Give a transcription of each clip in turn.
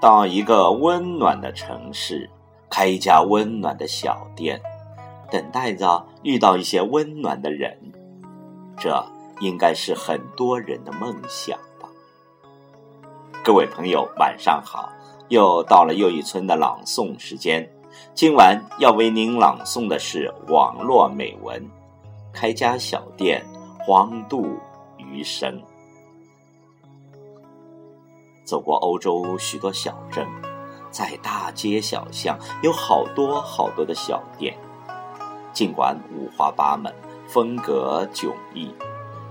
到一个温暖的城市，开一家温暖的小店，等待着遇到一些温暖的人。这应该是很多人的梦想吧。各位朋友，晚上好！又到了又一村的朗诵时间。今晚要为您朗诵的是网络美文《开家小店》，荒度余生。走过欧洲许多小镇，在大街小巷有好多好多的小店，尽管五花八门、风格迥异，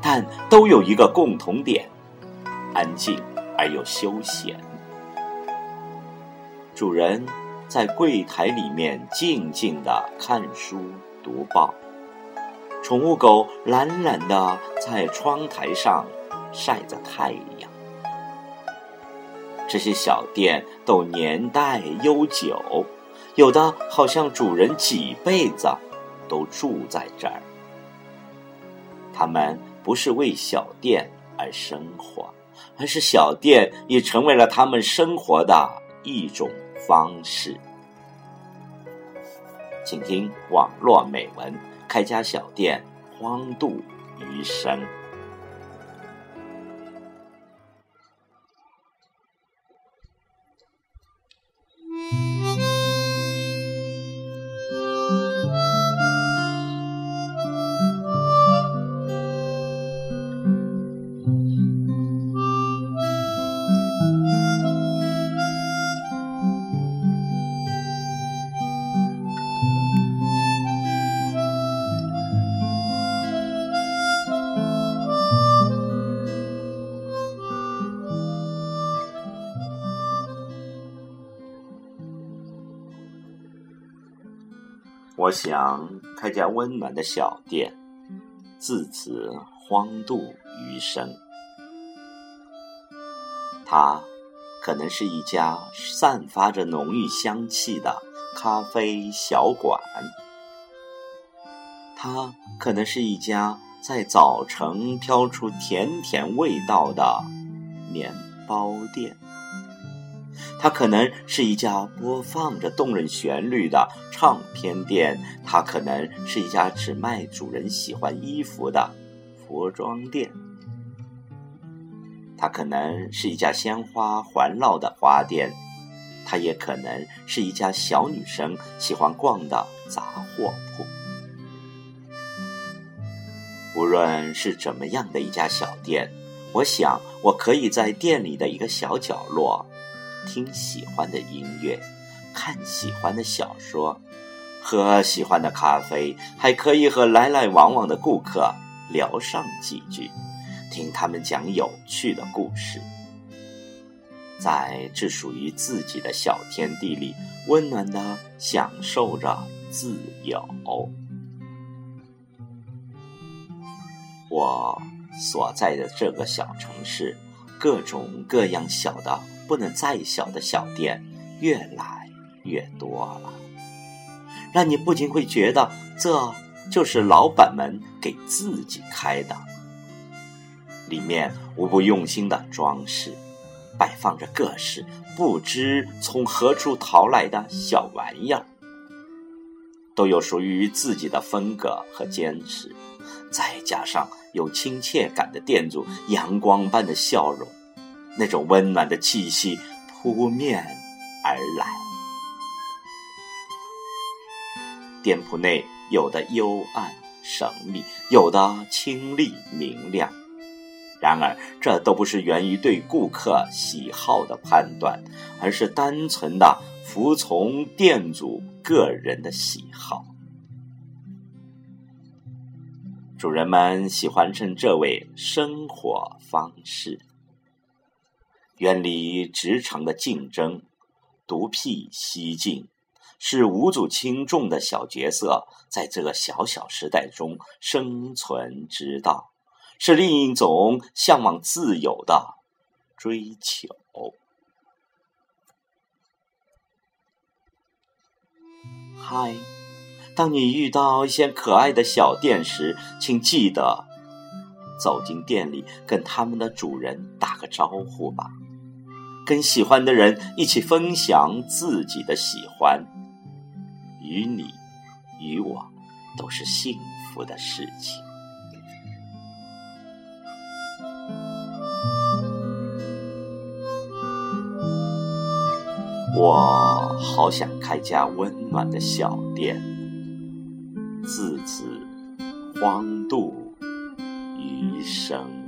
但都有一个共同点：安静而又休闲。主人在柜台里面静静的看书读报，宠物狗懒懒的在窗台上晒着太阳。这些小店都年代悠久，有的好像主人几辈子都住在这儿。他们不是为小店而生活，而是小店也成为了他们生活的一种方式。请听网络美文：开家小店，荒度余生。我想开家温暖的小店，自此荒度余生。它可能是一家散发着浓郁香气的咖啡小馆，它可能是一家在早晨飘出甜甜味道的面包店。它可能是一家播放着动人旋律的唱片店，它可能是一家只卖主人喜欢衣服的服装店，它可能是一家鲜花环绕的花店，它也可能是一家小女生喜欢逛的杂货铺。无论是怎么样的一家小店，我想我可以在店里的一个小角落。听喜欢的音乐，看喜欢的小说，喝喜欢的咖啡，还可以和来来往往的顾客聊上几句，听他们讲有趣的故事，在这属于自己的小天地里，温暖的享受着自由。我所在的这个小城市，各种各样小的。不能再小的小店越来越多了，让你不仅会觉得这就是老板们给自己开的。里面无不用心的装饰，摆放着各式不知从何处淘来的小玩意儿，都有属于自己的风格和坚持，再加上有亲切感的店主阳光般的笑容。那种温暖的气息扑面而来，店铺内有的幽暗神秘，有的清丽明亮。然而，这都不是源于对顾客喜好的判断，而是单纯的服从店主个人的喜好。主人们喜欢称这位生活方式。远离职场的竞争，独辟蹊径，是无足轻重的小角色在这个小小时代中生存之道，是另一种向往自由的追求。嗨，当你遇到一些可爱的小店时，请记得走进店里，跟他们的主人打个招呼吧。跟喜欢的人一起分享自己的喜欢，与你与我都是幸福的事情。我好想开家温暖的小店，自此荒度余生。